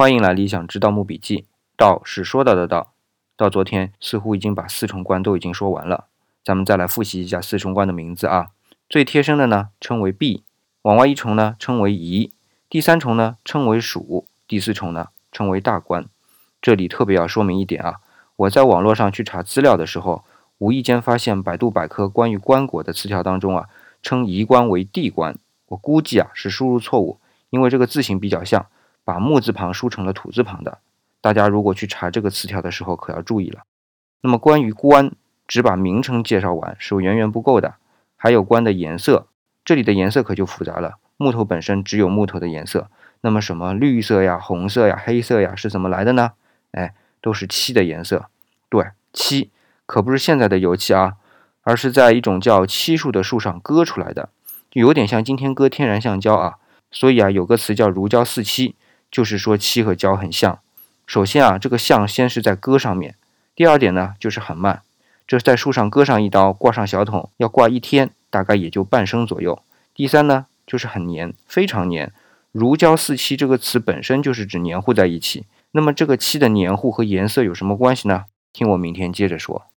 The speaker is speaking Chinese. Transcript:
欢迎来理想之盗墓笔记。道是说到的道，到昨天似乎已经把四重关都已经说完了。咱们再来复习一下四重关的名字啊。最贴身的呢称为弼，往外一重呢称为仪，第三重呢称为属，第四重呢称为大关。这里特别要说明一点啊，我在网络上去查资料的时候，无意间发现百度百科关于棺椁的词条当中啊，称仪关为地关。我估计啊是输入错误，因为这个字形比较像。把木字旁输成了土字旁的，大家如果去查这个词条的时候，可要注意了。那么关于棺，只把名称介绍完是远远不够的，还有棺的颜色。这里的颜色可就复杂了，木头本身只有木头的颜色，那么什么绿色呀、红色呀、黑色呀是怎么来的呢？哎，都是漆的颜色。对，漆可不是现在的油漆啊，而是在一种叫漆树的树上割出来的，就有点像今天割天然橡胶啊。所以啊，有个词叫如胶似漆。就是说漆和胶很像。首先啊，这个像先是在割上面。第二点呢，就是很慢。这在树上割上一刀，挂上小桶，要挂一天，大概也就半升左右。第三呢，就是很黏，非常黏。如胶似漆这个词本身就是指黏糊在一起。那么这个漆的黏糊和颜色有什么关系呢？听我明天接着说。